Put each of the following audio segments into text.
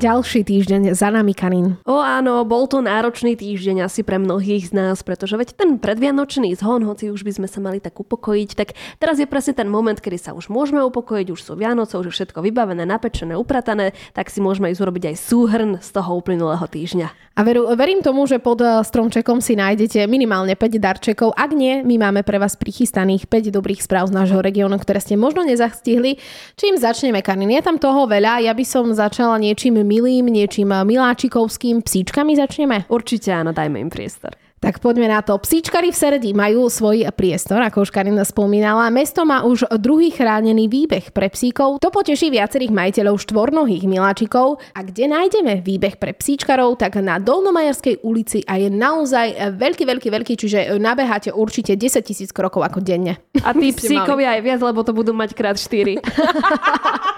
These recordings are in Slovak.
Ďalší týždeň za nami, Kanin. O áno, bol to náročný týždeň asi pre mnohých z nás, pretože veď ten predvianočný zhon, hoci už by sme sa mali tak upokojiť, tak teraz je presne ten moment, kedy sa už môžeme upokojiť, už sú Vianoce, už je všetko vybavené, napečené, upratané, tak si môžeme ísť urobiť aj súhrn z toho uplynulého týždňa. A veru, verím tomu, že pod eh, stromčekom si nájdete minimálne 5 darčekov. Ak nie, my máme pre vás prichystaných 5 dobrých správ z nášho regiónu, ktoré ste možno nezastihli. Čím začneme, Kanin? Je tam toho veľa. Ja by som začala niečím milým, niečím miláčikovským. Psíčkami začneme? Určite áno, dajme im priestor. Tak poďme na to. Psíčkari v Seredi majú svoj priestor, ako už Karina spomínala. Mesto má už druhý chránený výbeh pre psíkov. To poteší viacerých majiteľov štvornohých miláčikov. A kde nájdeme výbeh pre psíčkarov, tak na Dolnomajerskej ulici a je naozaj veľký, veľký, veľký, čiže nabeháte určite 10 tisíc krokov ako denne. A tí psíkovia aj viac, lebo to budú mať krát 4.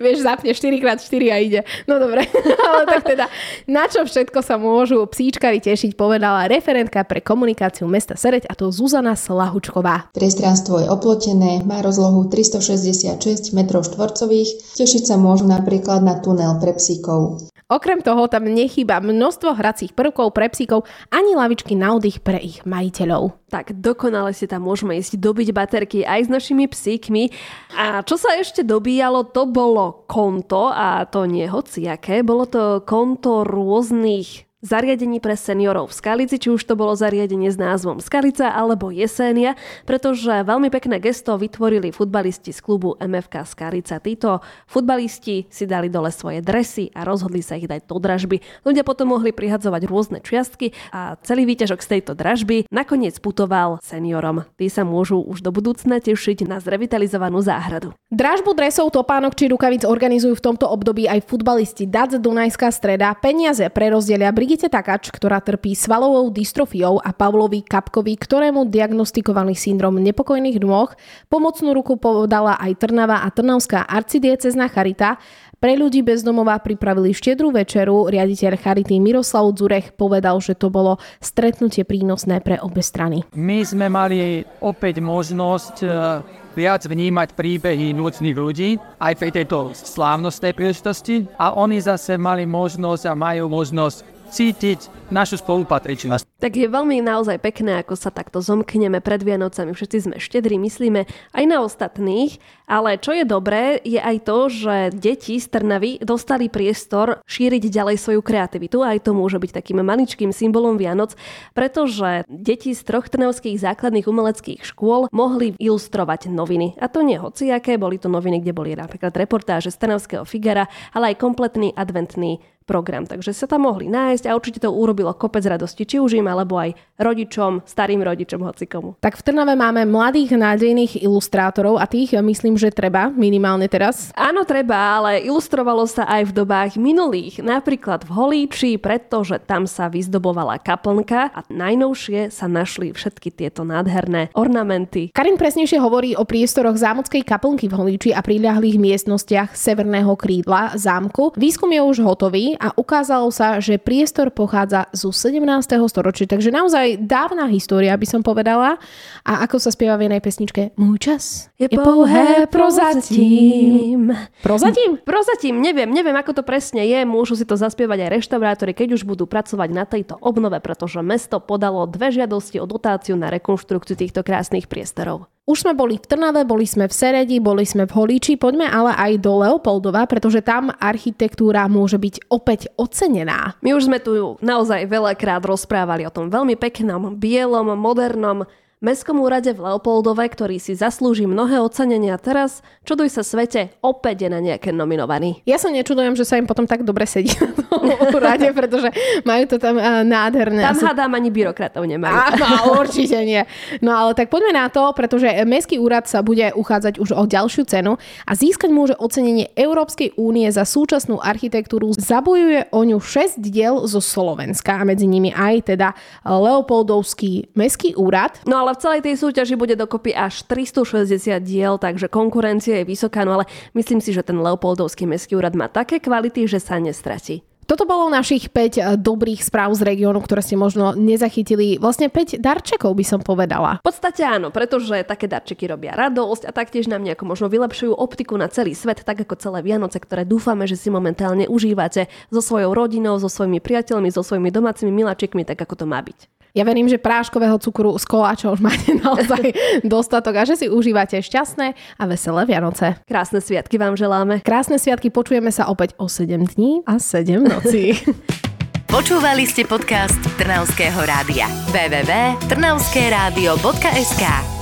Vieš, zapne 4x4 a ide. No dobre, ale tak teda, na čo všetko sa môžu psíčkari tešiť, povedala referentka pre komunikáciu mesta Sereď a to Zuzana Slahučková. Priestranstvo je oplotené, má rozlohu 366 m štvorcových, tešiť sa môžu napríklad na tunel pre psíkov. Okrem toho tam nechýba množstvo hracích prvkov pre psíkov ani lavičky na oddych pre ich majiteľov. Tak dokonale si tam môžeme ísť dobiť baterky aj s našimi psíkmi. A čo sa ešte dobíjalo, to bolo konto a to nie hociaké. Bolo to konto rôznych zariadení pre seniorov v Skalici, či už to bolo zariadenie s názvom Skalica alebo Jesenia, pretože veľmi pekné gesto vytvorili futbalisti z klubu MFK Skalica. Títo futbalisti si dali dole svoje dresy a rozhodli sa ich dať do dražby. Ľudia potom mohli prihadzovať rôzne čiastky a celý výťažok z tejto dražby nakoniec putoval seniorom. Tí sa môžu už do budúcna tešiť na zrevitalizovanú záhradu. Dražbu dresov, topánok či rukavic organizujú v tomto období aj futbalisti DAC Dunajská streda. Peniaze prerozdelia Brigite Takač, ktorá trpí svalovou dystrofiou a Pavlovi Kapkovi, ktorému diagnostikovaný syndrom nepokojných nôh, pomocnú ruku podala aj Trnava a Trnavská arcidiecezna Charita. Pre ľudí bez domova pripravili štedrú večeru. Riaditeľ Charity Miroslav Zurech povedal, že to bolo stretnutie prínosné pre obe strany. My sme mali opäť možnosť e, viac vnímať príbehy núcných ľudí aj pri tejto slávnostnej príležitosti a oni zase mali možnosť a majú možnosť cítiť našu spolupatričnosť. Tak je veľmi naozaj pekné, ako sa takto zomkneme pred Vianocami. Všetci sme štedri, myslíme aj na ostatných, ale čo je dobré, je aj to, že deti z Trnavy dostali priestor šíriť ďalej svoju kreativitu. Aj to môže byť takým maličkým symbolom Vianoc, pretože deti z troch trnavských základných umeleckých škôl mohli ilustrovať noviny. A to nie hociaké, boli to noviny, kde boli napríklad reportáže z Trnavského Figara, ale aj kompletný adventný program. Takže sa tam mohli nájsť a určite to urobilo kopec radosti, či už im, alebo aj rodičom, starým rodičom, hocikomu. Tak v Trnave máme mladých nádejných ilustrátorov a tých myslím, že treba minimálne teraz. Áno, treba, ale ilustrovalo sa aj v dobách minulých, napríklad v Holíči, pretože tam sa vyzdobovala kaplnka a najnovšie sa našli všetky tieto nádherné ornamenty. Karin presnejšie hovorí o priestoroch zámockej kaplnky v Holíči a priľahlých miestnostiach severného krídla zámku. Výskum je už hotový a ukázalo sa, že priestor pochádza zo 17. storočia, takže naozaj dávna história by som povedala. A ako sa spieva v jednej pesničke, môj čas je, je pouhé prozatím. Prozatím? Prozatím, neviem, neviem ako to presne je, môžu si to zaspievať aj reštaurátori, keď už budú pracovať na tejto obnove, pretože mesto podalo dve žiadosti o dotáciu na rekonštrukciu týchto krásnych priestorov. Už sme boli v Trnave, boli sme v Seredi, boli sme v Holíči, poďme ale aj do Leopoldova, pretože tam architektúra môže byť opäť ocenená. My už sme tu naozaj veľakrát rozprávali o tom veľmi peknom, bielom, modernom Mestskom úrade v Leopoldove, ktorý si zaslúži mnohé ocenenia teraz, čuduj sa svete, opäť je na nejaké nominovaný. Ja sa nečudujem, že sa im potom tak dobre sedí na tom úrade, pretože majú to tam uh, nádherné. Tam asi... hádam ani byrokratov nemajú. Áno, určite nie. No ale tak poďme na to, pretože Mestský úrad sa bude uchádzať už o ďalšiu cenu a získať môže ocenenie Európskej únie za súčasnú architektúru. Zabojuje o ňu 6 diel zo Slovenska a medzi nimi aj teda Leopoldovský Mestský úrad. No ale ale v celej tej súťaži bude dokopy až 360 diel, takže konkurencia je vysoká, no ale myslím si, že ten Leopoldovský mestský úrad má také kvality, že sa nestratí. Toto bolo našich 5 eh, dobrých správ z regiónu, ktoré ste možno nezachytili. Vlastne 5 darčekov by som povedala. V podstate áno, pretože také darčeky robia radosť a taktiež nám nejako možno vylepšujú optiku na celý svet, tak ako celé Vianoce, ktoré dúfame, že si momentálne užívate so svojou rodinou, so svojimi priateľmi, so svojimi domácimi miláčikmi, tak ako to má byť. Ja verím, že práškového cukru z koláča už máte naozaj dostatok a že si užívate šťastné a veselé Vianoce. Krásne sviatky vám želáme. Krásne sviatky, počujeme sa opäť o 7 dní a 7 nocí. Počúvali ste podcast Trnavského rádia. www.trnavskeradio.sk